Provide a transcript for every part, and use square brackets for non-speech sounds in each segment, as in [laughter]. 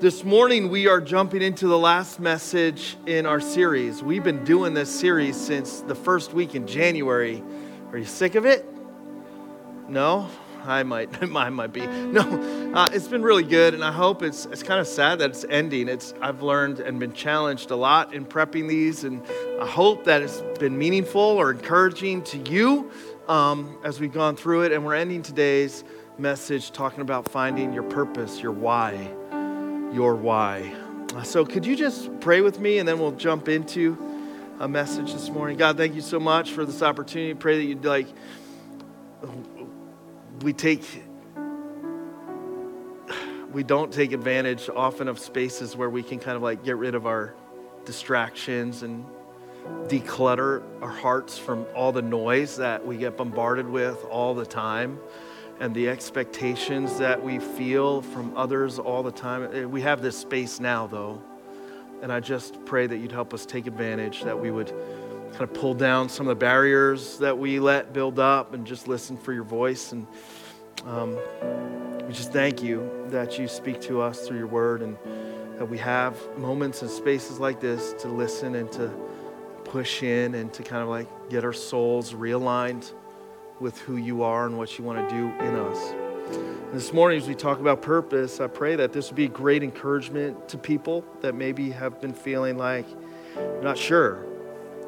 This morning, we are jumping into the last message in our series. We've been doing this series since the first week in January. Are you sick of it? No? I might, [laughs] I might be. No, uh, it's been really good, and I hope it's, it's kind of sad that it's ending. It's, I've learned and been challenged a lot in prepping these, and I hope that it's been meaningful or encouraging to you um, as we've gone through it. And we're ending today's message talking about finding your purpose, your why your why. So, could you just pray with me and then we'll jump into a message this morning? God, thank you so much for this opportunity. Pray that you'd like, we take, we don't take advantage often of spaces where we can kind of like get rid of our distractions and declutter our hearts from all the noise that we get bombarded with all the time and the expectations that we feel from others all the time. Eh, we have this space now, though. And I just pray that you'd help us take advantage, that we would kind of pull down some of the barriers that we let build up and just listen for your voice. And um, we just thank you that you speak to us through your word and that we have moments and spaces like this to listen and to push in and to kind of like get our souls realigned with who you are and what you want to do in us. And this morning, as we talk about purpose, I pray that this would be great encouragement to people that maybe have been feeling like not sure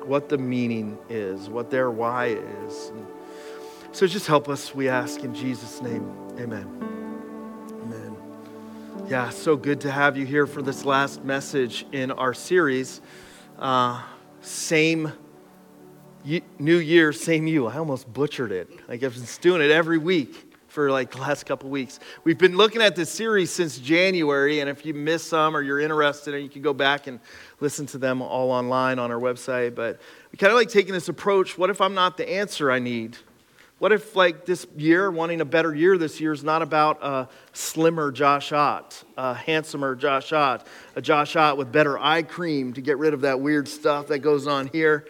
what the meaning is, what their why is. And so just help us, we ask in Jesus' name. Amen. Amen. Yeah, so good to have you here for this last message in our series. Uh, same New Year, same you. I almost butchered it. Like I've been doing it every week for like the last couple weeks. We've been looking at this series since January, and if you missed some or you're interested, you can go back and listen to them all online on our website. But we kind of like taking this approach what if I'm not the answer I need? What if, like, this year, wanting a better year this year is not about a slimmer Josh Ott, a handsomer Josh Ott, a Josh Ott with better eye cream to get rid of that weird stuff that goes on here?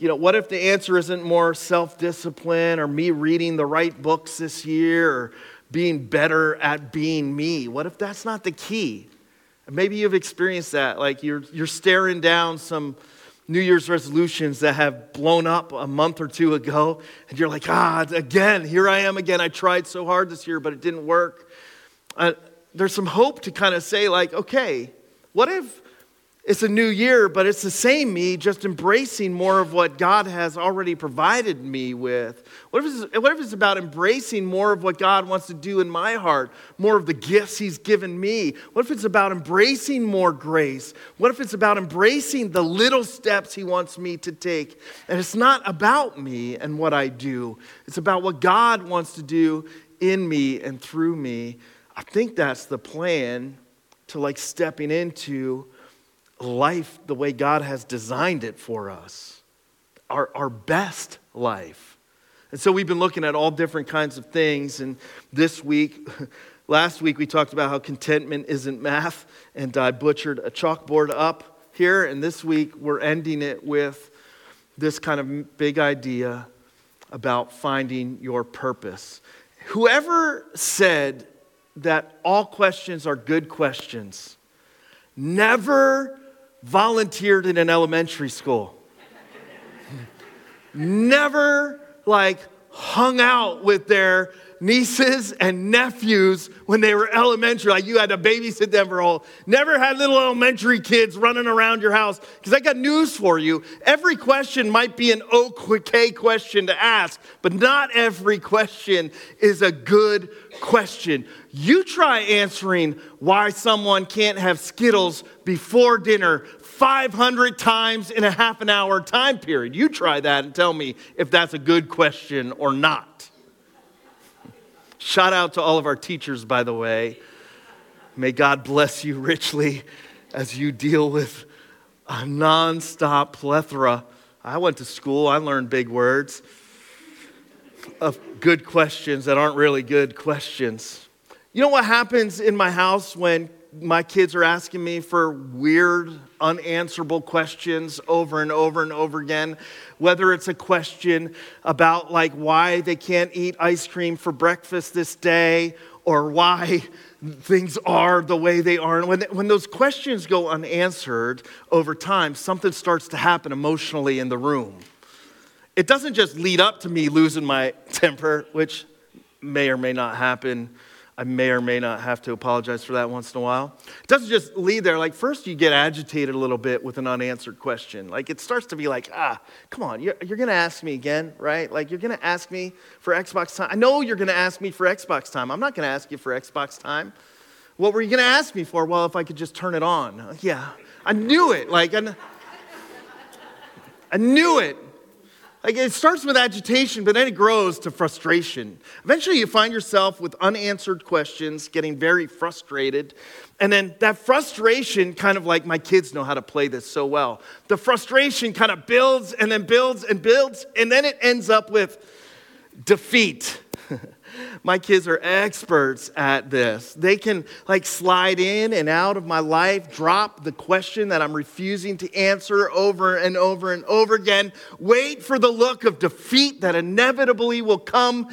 You know, what if the answer isn't more self discipline or me reading the right books this year or being better at being me? What if that's not the key? Maybe you've experienced that. Like you're, you're staring down some New Year's resolutions that have blown up a month or two ago, and you're like, ah, again, here I am again. I tried so hard this year, but it didn't work. Uh, there's some hope to kind of say, like, okay, what if it's a new year, but it's the same me, just embracing more of what God has already provided me with. What if, it's, what if it's about embracing more of what God wants to do in my heart, more of the gifts He's given me? What if it's about embracing more grace? What if it's about embracing the little steps He wants me to take? And it's not about me and what I do, it's about what God wants to do in me and through me. I think that's the plan to like stepping into life the way God has designed it for us, our, our best life. And so we've been looking at all different kinds of things. And this week, [laughs] last week, we talked about how contentment isn't math, and I butchered a chalkboard up here. And this week, we're ending it with this kind of big idea about finding your purpose. Whoever said that all questions are good questions never volunteered in an elementary school. Never like hung out with their nieces and nephews when they were elementary. Like you had to babysit them for all. Never had little elementary kids running around your house. Because I got news for you. Every question might be an okay question to ask, but not every question is a good question. You try answering why someone can't have Skittles before dinner 500 times in a half an hour time period. You try that and tell me if that's a good question or not. Shout out to all of our teachers, by the way. May God bless you richly as you deal with a nonstop plethora. I went to school, I learned big words of good questions that aren't really good questions. You know what happens in my house when my kids are asking me for weird, unanswerable questions over and over and over again. Whether it's a question about like why they can't eat ice cream for breakfast this day, or why things are the way they are. And when, when those questions go unanswered over time, something starts to happen emotionally in the room. It doesn't just lead up to me losing my temper, which may or may not happen I may or may not have to apologize for that once in a while. It doesn't just lead there. Like, first, you get agitated a little bit with an unanswered question. Like, it starts to be like, ah, come on, you're, you're going to ask me again, right? Like, you're going to ask me for Xbox time. I know you're going to ask me for Xbox time. I'm not going to ask you for Xbox time. What were you going to ask me for? Well, if I could just turn it on. Yeah, I knew it. Like, I, I knew it. Like it starts with agitation, but then it grows to frustration. Eventually, you find yourself with unanswered questions, getting very frustrated. And then that frustration, kind of like my kids know how to play this so well, the frustration kind of builds and then builds and builds, and then it ends up with defeat. [laughs] My kids are experts at this. They can like slide in and out of my life, drop the question that I'm refusing to answer over and over and over again, wait for the look of defeat that inevitably will come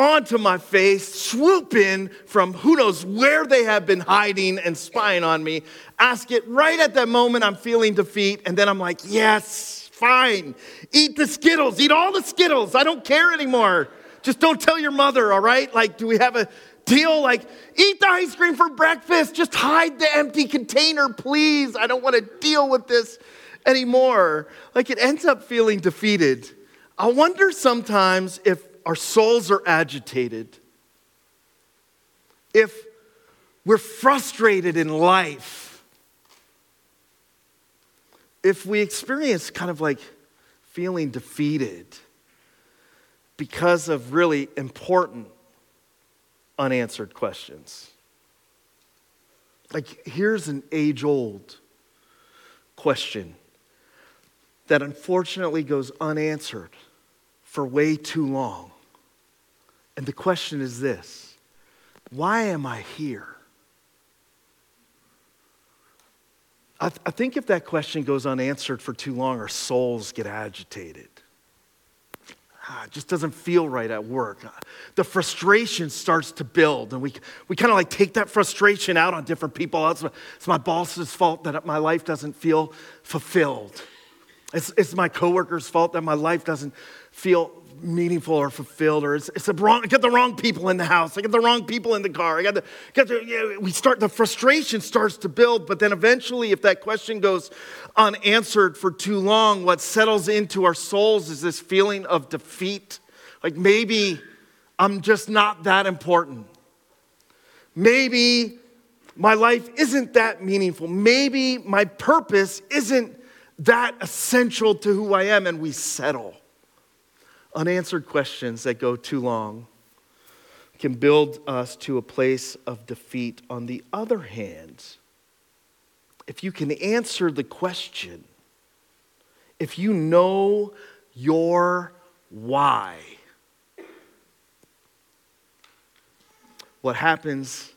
onto my face, swoop in from who knows where they have been hiding and spying on me, ask it right at that moment I'm feeling defeat, and then I'm like, yes, fine. Eat the Skittles, eat all the Skittles. I don't care anymore. Just don't tell your mother, all right? Like, do we have a deal? Like, eat the ice cream for breakfast. Just hide the empty container, please. I don't want to deal with this anymore. Like, it ends up feeling defeated. I wonder sometimes if our souls are agitated, if we're frustrated in life, if we experience kind of like feeling defeated because of really important unanswered questions. Like, here's an age old question that unfortunately goes unanswered for way too long. And the question is this Why am I here? I, th- I think if that question goes unanswered for too long, our souls get agitated ah, it just doesn't feel right at work. The frustration starts to build, and we, we kind of like take that frustration out on different people. It's my, it's my boss's fault that my life doesn't feel fulfilled. It's, it's my coworker's fault that my life doesn't feel meaningful or fulfilled, or it's, it's the wrong, I got the wrong people in the house, I got the wrong people in the car, I got the, the yeah, we start, the frustration starts to build, but then eventually, if that question goes unanswered for too long, what settles into our souls is this feeling of defeat. Like maybe I'm just not that important. Maybe my life isn't that meaningful. Maybe my purpose isn't that essential to who I am, and we settle. Unanswered questions that go too long can build us to a place of defeat. On the other hand, if you can answer the question, if you know your why, what happens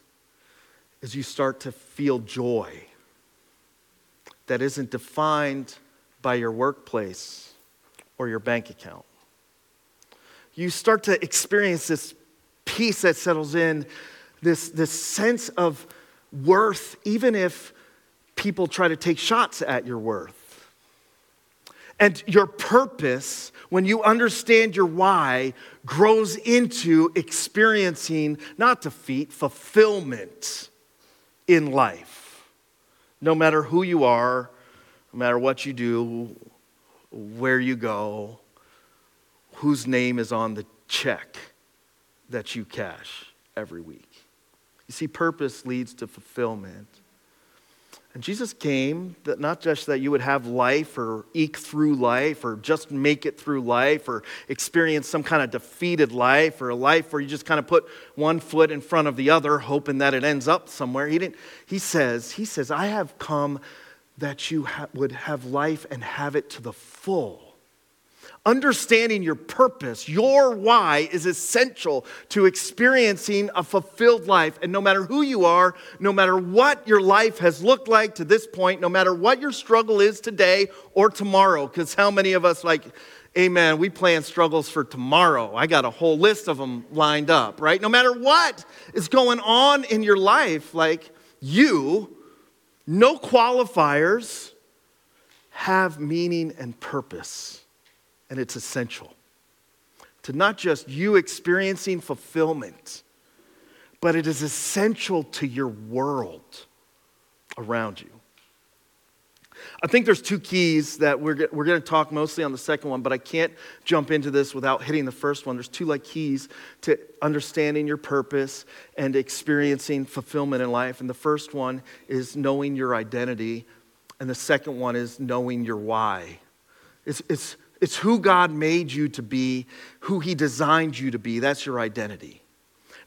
is you start to feel joy that isn't defined by your workplace or your bank account you start to experience this peace that settles in, this, this sense of worth, even if people try to take shots at your worth. And your purpose, when you understand your why, grows into experiencing not defeat, fulfillment in life. No matter who you are, no matter what you do, where you go, whose name is on the check that you cash every week. You see, purpose leads to fulfillment. And Jesus came that not just that you would have life or eke through life or just make it through life or experience some kind of defeated life or a life where you just kind of put one foot in front of the other hoping that it ends up somewhere. He didn't he says, he says, I have come that you ha- would have life and have it to the full. Understanding your purpose, your why, is essential to experiencing a fulfilled life. And no matter who you are, no matter what your life has looked like to this point, no matter what your struggle is today or tomorrow, because how many of us, like, Amen. We plan struggles for tomorrow. I got a whole list of them lined up, right? No matter what is going on in your life, like you, no qualifiers, have meaning and purpose. And it's essential to not just you experiencing fulfillment, but it is essential to your world around you. I think there's two keys that we're, we're going to talk mostly on the second one, but I can't jump into this without hitting the first one. There's two like keys to understanding your purpose and experiencing fulfillment in life. And the first one is knowing your identity, and the second one is knowing your why. It's, it's, it's who God made you to be, who He designed you to be. That's your identity.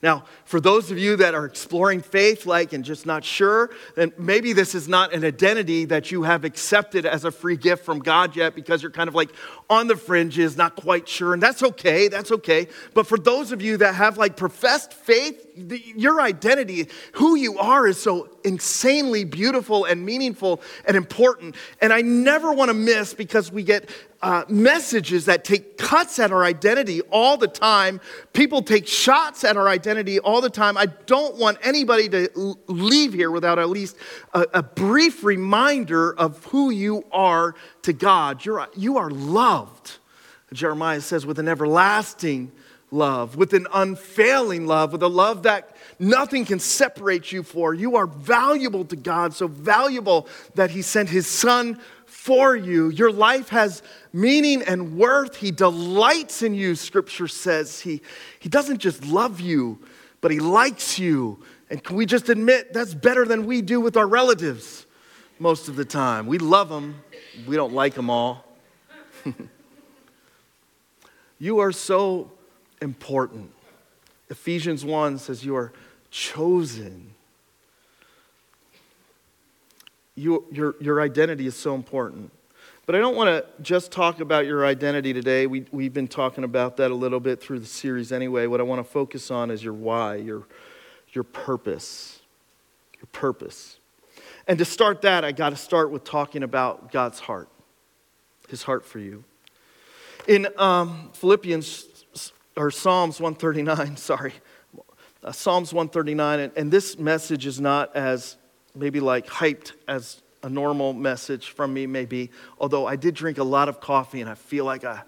Now, for those of you that are exploring faith, like, and just not sure, then maybe this is not an identity that you have accepted as a free gift from God yet because you're kind of like on the fringes, not quite sure. And that's okay, that's okay. But for those of you that have like professed faith, your identity, who you are, is so insanely beautiful and meaningful and important. And I never want to miss because we get uh, messages that take cuts at our identity all the time. People take shots at our identity all the time. I don't want anybody to leave here without at least a, a brief reminder of who you are to God. You're, you are loved. Jeremiah says, with an everlasting love, with an unfailing love, with a love that nothing can separate you for. You are valuable to God, so valuable that He sent His Son for you. Your life has meaning and worth. He delights in you, scripture says. He, he doesn't just love you, but he likes you. And can we just admit that's better than we do with our relatives most of the time? We love them, we don't like them all. [laughs] you are so important. Ephesians 1 says you are chosen you, your, your identity is so important. But I don't want to just talk about your identity today. We, we've been talking about that a little bit through the series anyway. What I want to focus on is your why, your, your purpose. Your purpose. And to start that, I got to start with talking about God's heart, his heart for you. In um, Philippians, or Psalms 139, [laughs] sorry, uh, Psalms 139, and, and this message is not as maybe like hyped as a normal message from me maybe although i did drink a lot of coffee and i feel like i,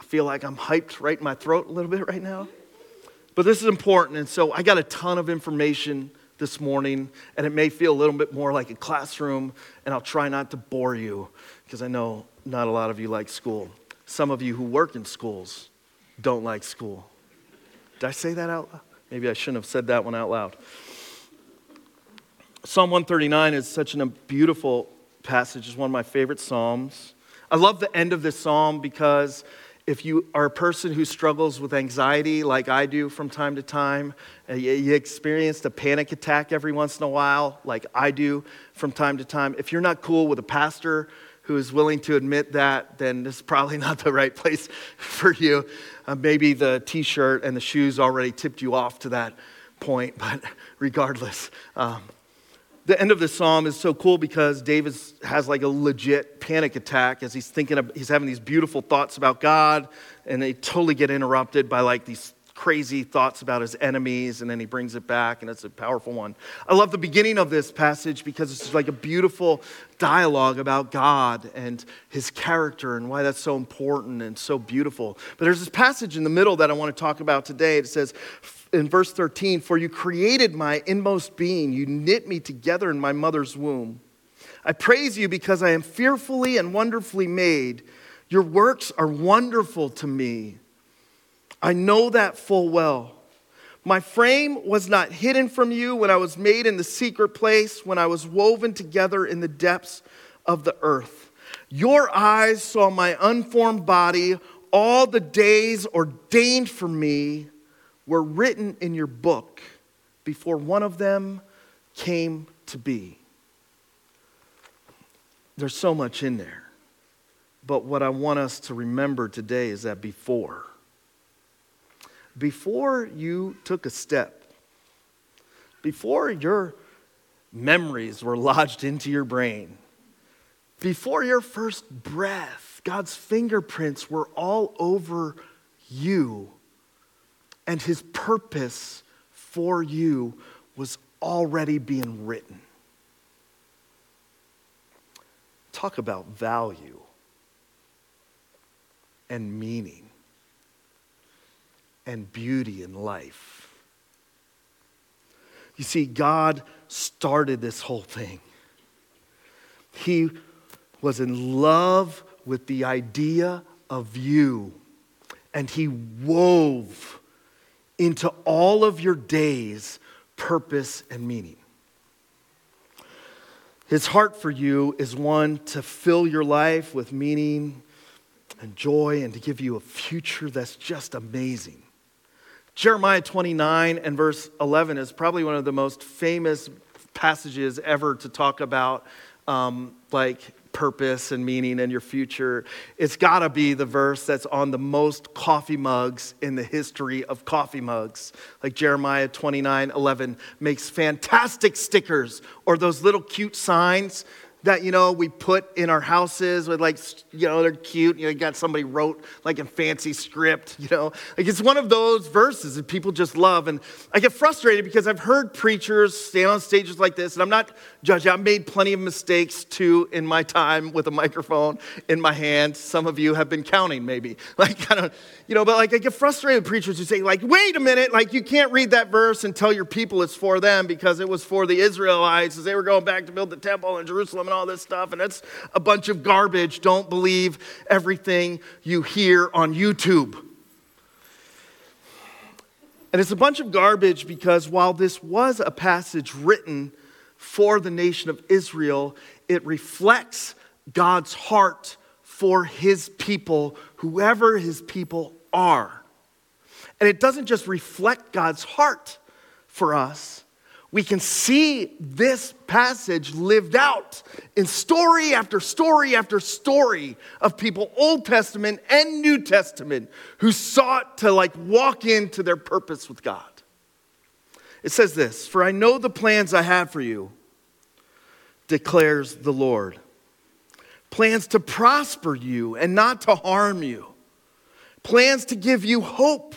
I feel like i'm hyped right in my throat a little bit right now. But this is important and so i got a ton of information this morning and it may feel a little bit more like a classroom and i'll try not to bore you because i know not a lot of you like school. Some of you who work in schools don't like school did i say that out loud maybe i shouldn't have said that one out loud Psalm 139 is such a beautiful passage. It's one of my favorite Psalms. I love the end of this Psalm because if you are a person who struggles with anxiety like I do from time to time, uh, you experienced a panic attack every once in a while like I do from time to time, if you're not cool with a pastor who is willing to admit that, then this is probably [laughs] not the right place for you. Uh, maybe the t shirt and the shoes already tipped you off to that point, [laughs] but regardless. Um, the end of the psalm is so cool because David has like a legit panic attack as he's thinking of, he's having these beautiful thoughts about God, and they totally get interrupted by like these crazy thoughts about his enemies, and then he brings it back, and it's a powerful one. I love the beginning of this passage because it's like a beautiful dialogue about God and his character and why that's so important and so beautiful. But there's this passage in the middle that I want to talk about today. It says, in verse 13, For you created my inmost being, you knit me together in my mother's womb. I praise you because I am fearfully and wonderfully made. Your works are wonderful to me. I know that full well. My frame was not hidden from you when I was made in the secret place, when I was woven together in the depths of the earth. Your eyes saw my unformed body. All the days ordained for me were written in your book before one of them came to be. There's so much in there. But what I want us to remember today is that before, before you took a step, before your memories were lodged into your brain, before your first breath, God's fingerprints were all over you, and his purpose for you was already being written. Talk about value and meaning and beauty in life. You see, God started this whole thing. He was in love with the idea of you, and He wove into all of your days purpose and meaning. His heart for you is one to fill your life with meaning and joy and to give you a future that's just amazing. Jeremiah 29 and verse 11 is probably one of the most famous passages ever to talk about um, like purpose and meaning and your future. It's got to be the verse that's on the most coffee mugs in the history of coffee mugs. Like Jeremiah 29 11 makes fantastic stickers or those little cute signs that you know we put in our houses with like you know they're cute you know you got somebody wrote like a fancy script [laughs] you know? Like it's one of those verses that people just love and i get frustrated because i've heard preachers stand on stages like this and i'm not judging. I've made plenty of mistakes too in my time with a microphone in my hand. Some of you have been counting maybe. [laughs] Like i don't you know but like i get frustrated with preachers who say like wait a minute like you can't read that verse and tell your people it's for them because it was for the israelites as they were going back to build the temple in jerusalem and all this stuff, and it's a bunch of garbage. Don't believe everything you hear on YouTube. And it's a bunch of garbage because while this was a passage written for the nation of Israel, it reflects God's heart for his people, whoever his people are. And it doesn't just reflect God's heart for us, we can see this passage lived out in story after story after story of people, Old Testament and New Testament, who sought to like walk into their purpose with God. It says this For I know the plans I have for you, declares the Lord. Plans to prosper you and not to harm you, plans to give you hope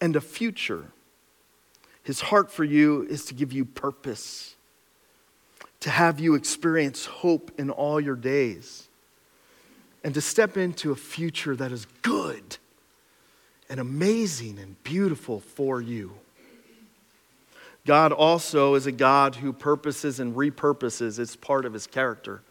and a future. His heart for you is to give you purpose, to have you experience hope in all your days, and to step into a future that is good and amazing and beautiful for you. God also is a God who purposes and repurposes. It's part of his character.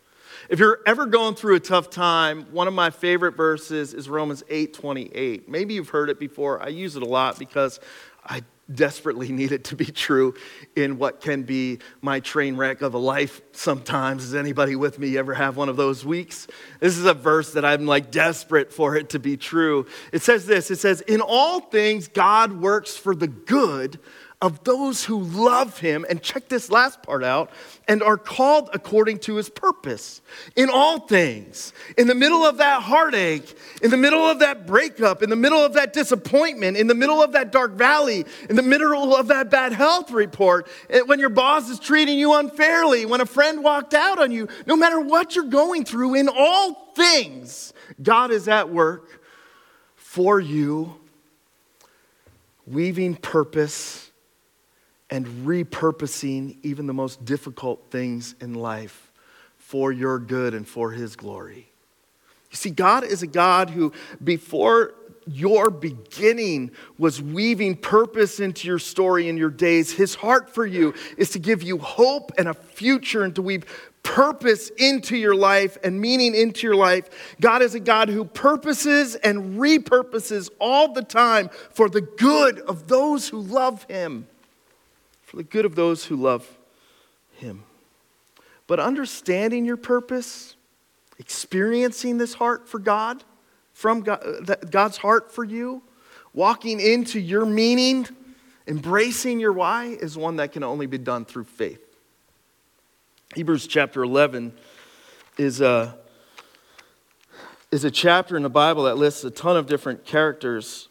If you're ever going through a tough time, one of my favorite verses is Romans 8 28. Maybe you've heard it before. I use it a lot because I desperately [laughs] need it to be true in what can be my train wreck of a life sometimes. Does anybody with me ever have one of those weeks? This is a verse that I'm like desperate for it to be true. It says this it says, In all things, God works for the good of those who love him, and check this last part out, and are called according to his purpose in all things. In the middle of that heartache, in the middle of that breakup, in the middle of that disappointment, in the middle of that dark valley, in the middle of that bad health report, eh, when your boss is treating you unfairly, when a friend walked out on you, no matter what you're going through, in all things, God is at work for you, weaving purpose and repurposing even the most difficult things in life for your good and for His glory. You see, God is a God who, before your beginning, was weaving purpose into your story and your days. His heart for you is to give you hope and a future and to weave purpose into your life and meaning into your life. God is a God who purposes and repurposes all the time for the good of those who love Him for the good of those who love Him. But understanding your purpose, experiencing this heart for God, from God, God's heart for you, walking into your meaning, embracing your why, is one that can only be done through faith. Hebrews chapter 11 is a, is a chapter in the Bible that lists a ton of different characters.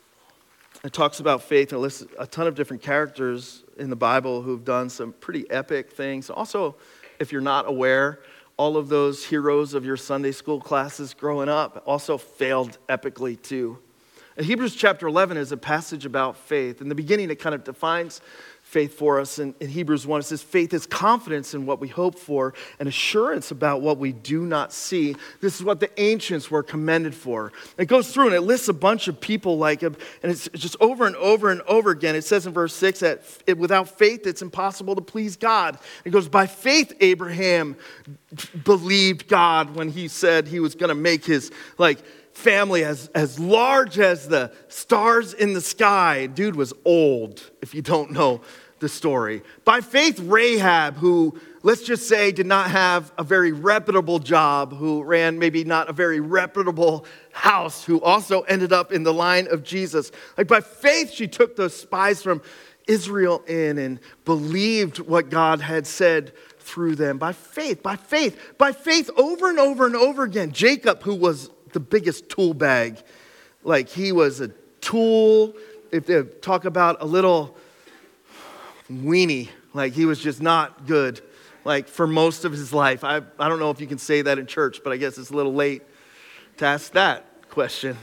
It talks about faith and lists a ton of different characters in the Bible who've done some pretty epic things. Also, if you're not aware, all of those heroes of your Sunday school classes growing up also failed epically too. And Hebrews chapter 11 is a passage about faith. In the beginning, it kind of defines faith for us. In, in, Hebrews 1, it says, faith is confidence in what we hope for and assurance about what we do not see. This is what the ancients were commended for. It goes through and it lists a bunch of people like, and it's just over and over and over again. It says in verse 6 that it, without faith, it's impossible to please God. It goes, by faith, Abraham believed God when he said he was going to make his, like, family as, as large as the stars in the sky. Dude was old, if you don't know the story. By faith, Rahab, who, let's just say, did not have a very reputable job, who ran maybe not a very reputable house, who also ended up in the line of Jesus. Like by faith, she took those spies from Israel in and believed what God had said through them. By faith, by faith, by faith, over and over and over again. Jacob, who was the biggest tool bag. Like he was a tool. If they talk about a little weenie, like he was just not good, like for most of his life. I, I don't know if you can say that in church, but I guess it's a little late to ask that question.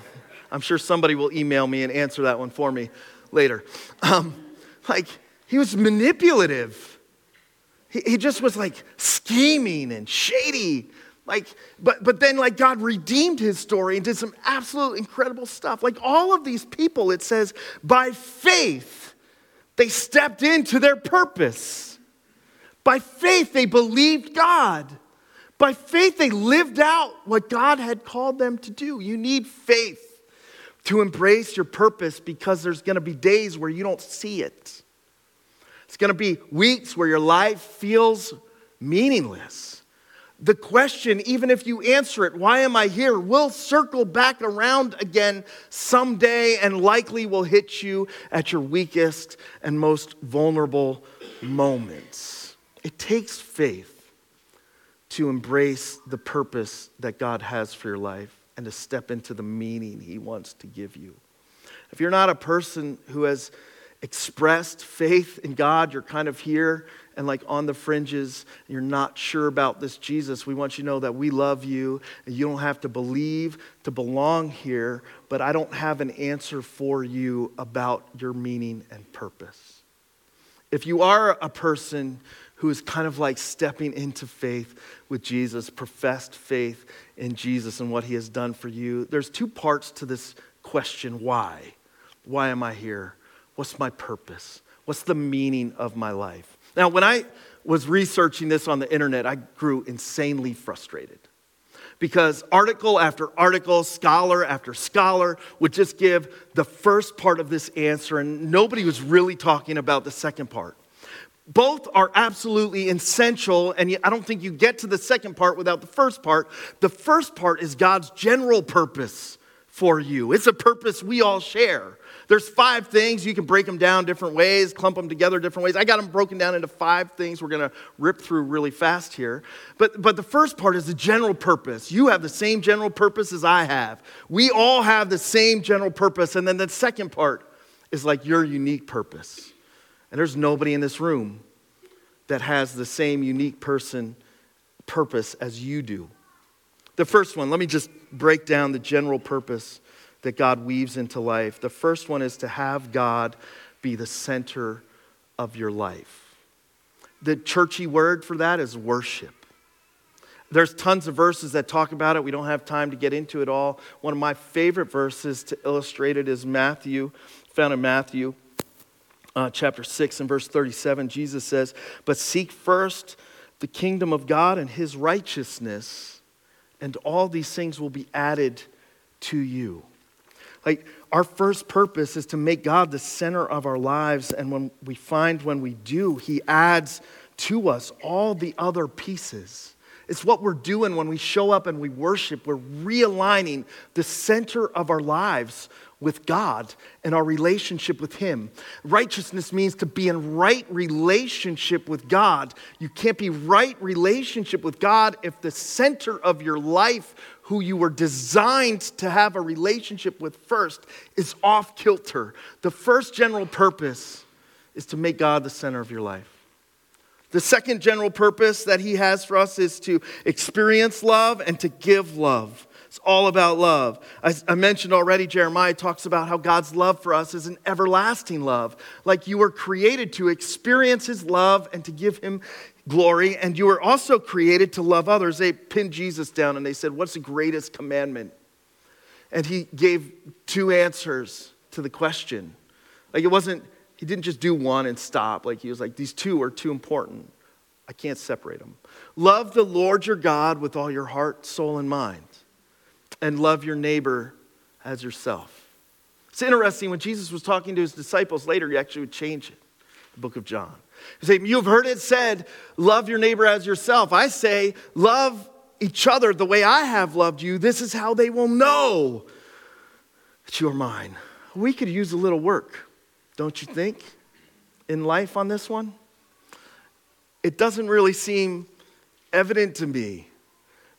I'm sure somebody will email me and answer that one for me later. Um, like he was manipulative. He, he just was like scheming and shady like, but, but then, like, God redeemed his story and did some absolute incredible stuff. Like, all of these people, it says, by faith, they stepped into their purpose. By faith, they believed God. By faith, they lived out what God had called them to do. You need faith to embrace your purpose because there's going to be days where you don't see it. It's going to be weeks where your life feels meaningless. The question, even if you answer it, why am I here, will circle back around again someday and likely will hit you at your weakest and most vulnerable moments. It takes faith to embrace the purpose that God has for your life and to step into the meaning He wants to give you. If you're not a person who has expressed faith in God, you're kind of here and like on the fringes, you're not sure about this Jesus, we want you to know that we love you. And you don't have to believe to belong here, but I don't have an answer for you about your meaning and purpose. If you are a person who is kind of like stepping into faith with Jesus, professed faith in Jesus and what he has done for you, there's two parts to this question why? Why am I here? What's my purpose? What's the meaning of my life? Now, when I was researching this on the internet, I grew insanely frustrated because article after article, scholar after scholar would just give the first part of this answer, and nobody was really talking about the second part. Both are absolutely essential, and I don't think you get to the second part without the first part. The first part is God's general purpose for you, it's a purpose we all share. There's five things. You can break them down different ways, clump them together different ways. I got them broken down into five things we're going to rip through really fast here. But, but the first part is the general purpose. You have the same general purpose as I have. We all have the same general purpose. And then the second part is like your unique purpose. And there's nobody in this room that has the same unique person purpose as you do. The first one, let me just break down the general purpose that God weaves into life. The first one is to have God be the center of your life. The churchy word for that is worship. There's tons of verses that talk about it. We don't have time to get into it all. One of my favorite verses to illustrate it is Matthew, found in Matthew uh, chapter 6 and verse 37. Jesus says, But seek first the kingdom of God and his righteousness, and all these things will be added to you. Like, our first purpose is to make God the center of our lives. And when we find when we do, He adds to us all the other pieces. It's what we're doing when we show up and we worship. We're realigning the center of our lives with God and our relationship with Him. Righteousness means to be in right relationship with God. You can't be right relationship with God if the center of your life who you were designed to have a relationship with first is off kilter. The first general purpose is to make God the center of your life. The second general purpose that he has for us is to experience love and to give love. It's all about love. I, I, mentioned already, Jeremiah talks about how God's love for us is an everlasting love. Like you were created to experience his love and to give him glory, and you were also created to love others. They pinned Jesus down and they said, What's the greatest commandment? And he gave two answers to the question. Like it wasn't, he didn't just do one and stop. Like he was like, These two are too important. I can't separate them. Love the Lord your God with all your heart, soul, and mind and love your neighbor as yourself. It's interesting when Jesus was talking to his disciples later, he actually would change it. The book of John. He say, You've heard it said, love your neighbor as yourself. I say, love each other the way I have loved you. This is how they will know that you are mine. We could use a little work, don't you think, in life on this one? It doesn't really seem evident to me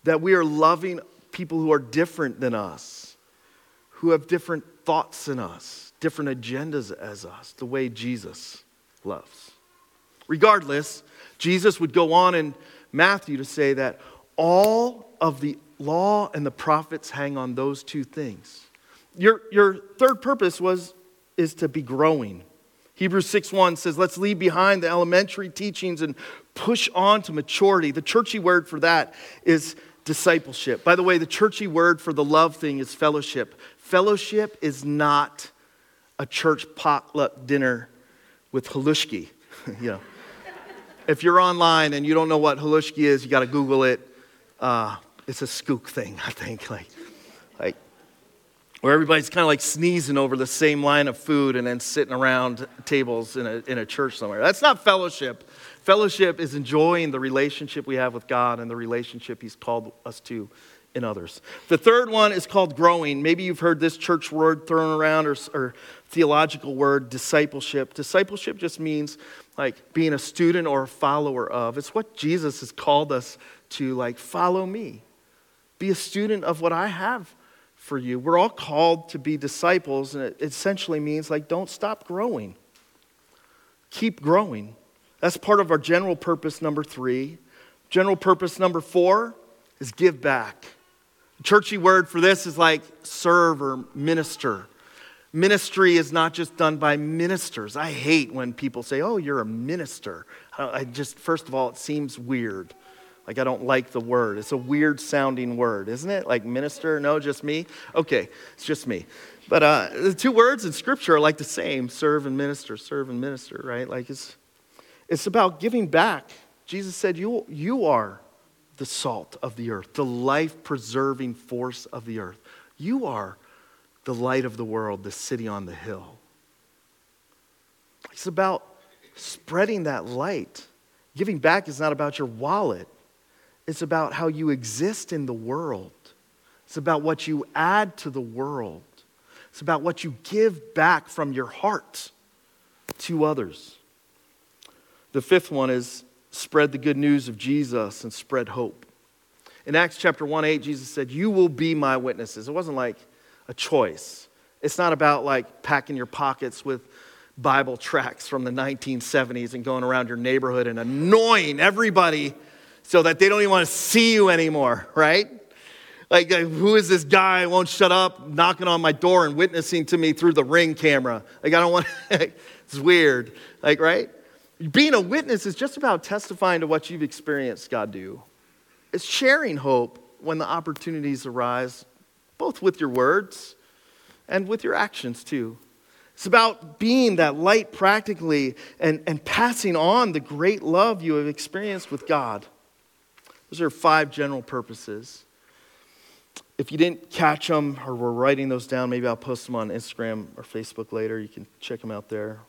that we are loving people who are different than us, who have different thoughts than us, different agendas as us, the way Jesus loves. Regardless, Jesus would go on in Matthew to say that all of the law and the prophets hang on those two things. Your, your third purpose was is to be growing. Hebrews 6:1 says, "Let's leave behind the elementary teachings and push on to maturity." The churchy word for that is discipleship. By the way, the churchy word for the love thing is fellowship. Fellowship is not a church potluck dinner with halushki. [laughs] you know, if you're online and you don't know what halushki is, you got to Google it. Uh, it's a skook thing, [laughs] I think. Like, like where everybody's kind of like sneezing over the same line of food and then sitting around tables in a, in a church somewhere. That's not fellowship. Fellowship is enjoying the relationship we have with God and the relationship He's called us to in others. The third one is called growing. Maybe you've heard this church word thrown around or, or theological word, discipleship. Discipleship just means like being a student or a follower of. It's what Jesus has called us to, like, follow me. Be a student of what I have for you. We're all called to be disciples, and it essentially means, like, don't stop growing. Keep growing. That's part of our general purpose number three. General purpose number four is give back. The churchy word for this is like serve or minister. Ministry is not just done by ministers. I hate when people say, oh, you're a minister. I just, first of all, it seems weird. Like, I don't like the word. It's a weird sounding word, isn't it? Like, minister? No, just me? Okay, it's just me. But uh, the two words in Scripture are like the same serve and minister, serve and minister, right? Like, it's it's about giving back. Jesus said, You, you are the salt of the earth, the life preserving force of the earth. You are the light of the world, the city on the hill. It's about spreading that light. Giving back is not about your wallet, it's about how you exist in the world. It's about what you add to the world. It's about what you give back from your heart to others. The fifth one is spread the good news of Jesus and spread hope. In Acts chapter 1 8, Jesus said, You will be my witnesses. It wasn't like a choice. It's not about like packing your pockets with Bible tracts from the 1970s and going around your neighborhood and annoying everybody so that they don't even want to see you anymore, right? Like, uh, who is this guy won't shut up knocking on my door and witnessing to me through the ring camera? Like, I don't want, [laughs] it's weird. Like, right? Being a witness is just about testifying to what you've experienced God do. It's sharing hope when the opportunities arise, both with your words and with your actions too. It's about being that light practically and, and passing on the great love you have experienced with God. Those are five general purposes. If you didn't catch them or were writing those down, maybe I'll post them on Instagram or Facebook later. You can check them out there.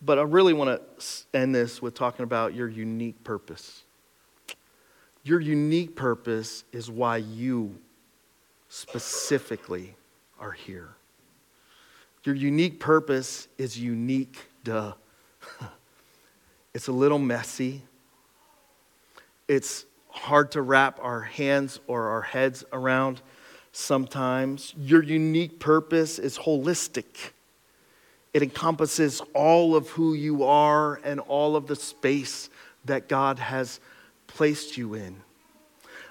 But I really want to end this with talking about your unique purpose. Your unique purpose is why you specifically are here. Your unique purpose is unique, duh. [laughs] it's a little messy. It's hard to wrap our hands or our heads around sometimes. Your unique purpose is holistic. It encompasses all of who you are and all of the space that God has placed you in.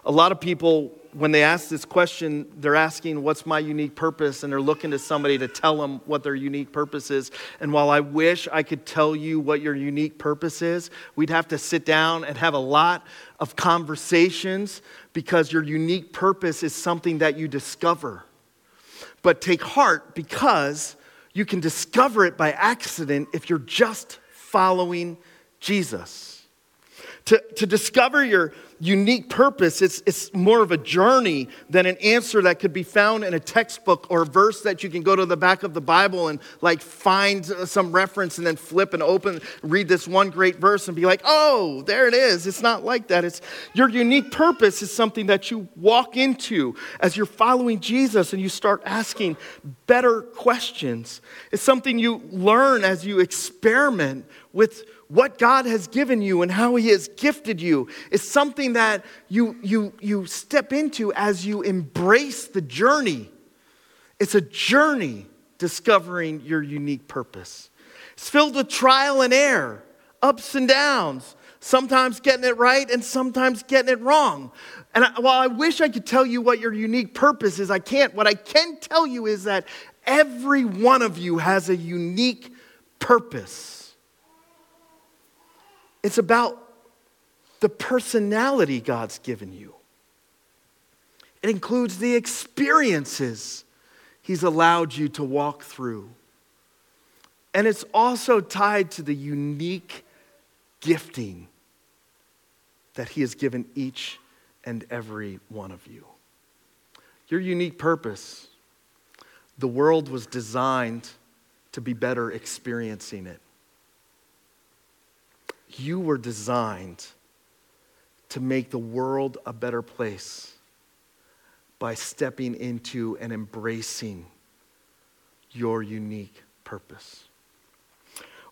A lot of people, when they ask this question, they're asking, What's my unique purpose? And they're looking to somebody to tell them what their unique purpose is. And while I wish I could tell you what your unique purpose is, we'd have to sit down and have a lot of conversations because your unique purpose is something that you discover. But take heart because you can discover it by accident if you're just following Jesus. To, to discover your unique purpose, it's, it's more of a journey than an answer that could be found in a textbook or a verse that you can go to the back of the Bible and like find some reference and then flip and open, read this one great verse and be like, oh, there it is. It's not like that. It's your unique purpose is something that you walk into as you're following Jesus and you start asking better questions. It's something you learn as you experiment with what God has given you and how He has gifted you is something that you, you, you step into as you embrace the journey. It's a journey discovering your unique purpose. It's filled with trial and error, ups and downs, sometimes getting it right and sometimes getting it wrong. And I, while I wish I could tell you what your unique purpose is, I can't. What I can tell you is that every one of you has a unique purpose. It's about the personality God's given you. It includes the experiences He's allowed you to walk through. And it's also tied to the unique gifting that He has given each and every one of you. Your unique purpose, the world was designed to be better experiencing it. You were designed to make the world a better place by stepping into and embracing your unique purpose.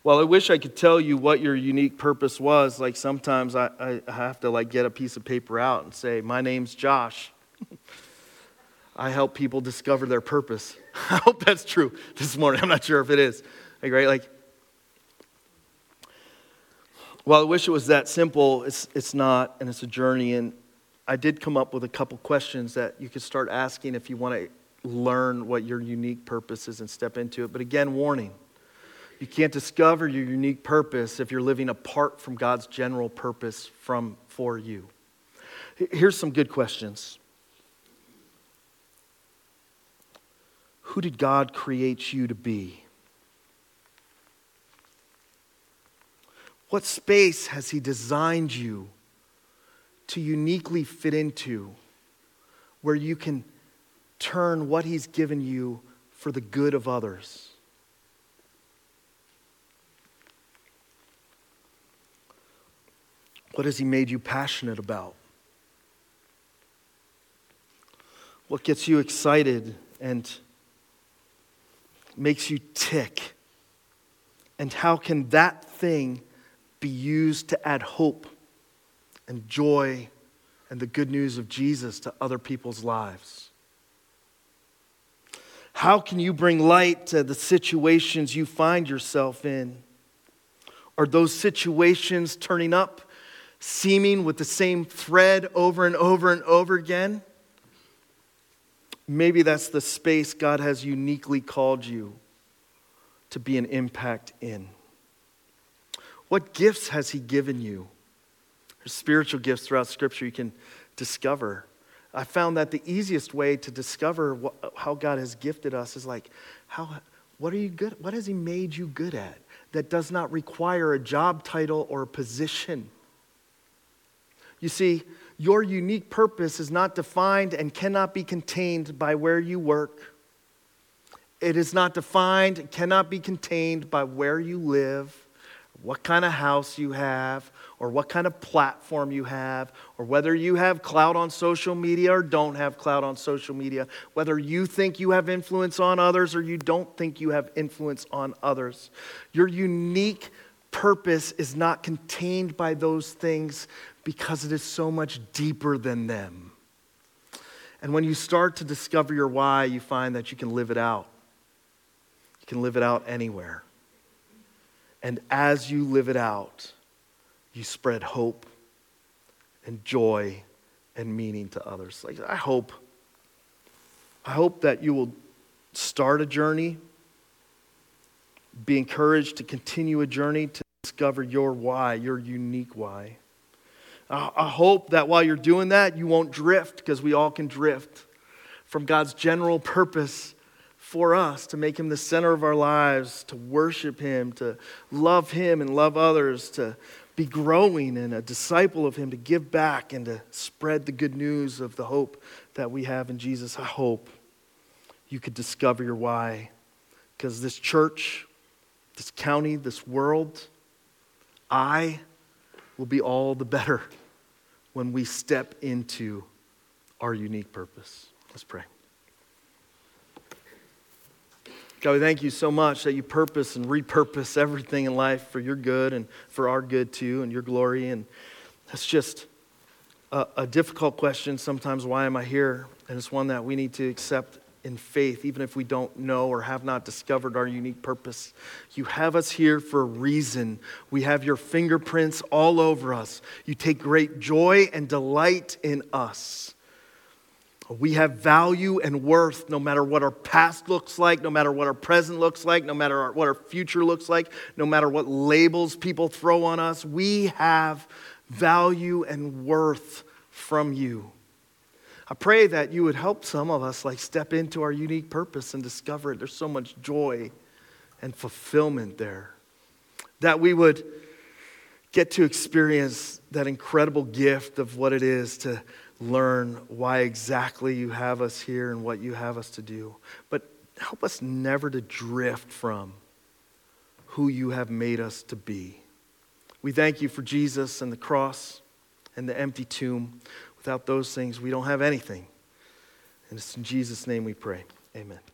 Well, I wish I could tell you what your unique purpose was. Like sometimes I, I have to like get a piece of paper out and say, "My name's Josh." [laughs] I help people discover their purpose. [laughs] I hope that's true this morning. I'm not sure if it is. Like, right? Like well, I wish it was that simple. It's, it's not, and it's a journey. And I did come up with a couple questions that you could start asking if you want to learn what your unique purpose is and step into it. But again, warning you can't discover your unique purpose if you're living apart from God's general purpose from, for you. Here's some good questions Who did God create you to be? What space has He designed you to uniquely fit into where you can turn what He's given you for the good of others? What has He made you passionate about? What gets you excited and makes you tick? And how can that thing be used to add hope and joy and the good news of Jesus to other people's lives? How can you bring light to the situations you find yourself in? Are those situations turning up, seeming with the same thread over and over and over again? Maybe that's the space God has uniquely called you to be an impact in. What gifts has He given you? There's spiritual gifts throughout Scripture you can discover. I found that the easiest way to discover what, how God has gifted us is like, how, what are you good? What has He made you good at that does not require a job title or a position? You see, your unique purpose is not defined and cannot be contained by where you work. It is not defined, cannot be contained by where you live what kind of house you have, or what kind of platform you have, or whether you have clout on social media or don't have clout on social media, whether you think you have influence on others or you don't think you have influence on others. Your unique purpose is not contained by those things because it is so much deeper than them. And when you start to discover your why, you find that you can live it out. You can live it out anywhere. And as you live it out, you spread hope and joy and meaning to others. Like I hope I hope that you will start a journey, be encouraged to continue a journey to discover your why, your unique why. I hope that while you're doing that, you won't drift because we all can drift from God's general purpose for us to make Him the center of our lives, to worship Him, to love Him and love others, to be growing and a disciple of Him, to give back and to spread the good news of the hope that we have in Jesus. I hope you could discover your why. Because this church, this county, this world, I will be all the better when we step into our unique purpose. Let's pray. God, we thank you so much that you purpose and repurpose everything in life for your good and for our good too and your glory. And that's just a, a difficult question sometimes. Why am I here? And it's one that we need to accept in faith, even if we don't know or have not discovered our unique purpose. You have us here for a reason. We have your fingerprints all over us. You take great joy and delight in us. We have value and worth no matter what our past looks like, no matter what our present looks like, no matter what our future looks like, no matter what labels people throw on us. We have value and worth from you. I pray that you would help some of us like step into our unique purpose and discover it. There's so much joy and fulfillment there. That we would get to experience that incredible gift of what it is to learn why exactly you have us here and what you have us to do. But help us never to drift from who you have made us to be. We thank you for Jesus and the cross and the empty tomb. Without those things, we don't have anything. And it's in Jesus' name we pray. Amen.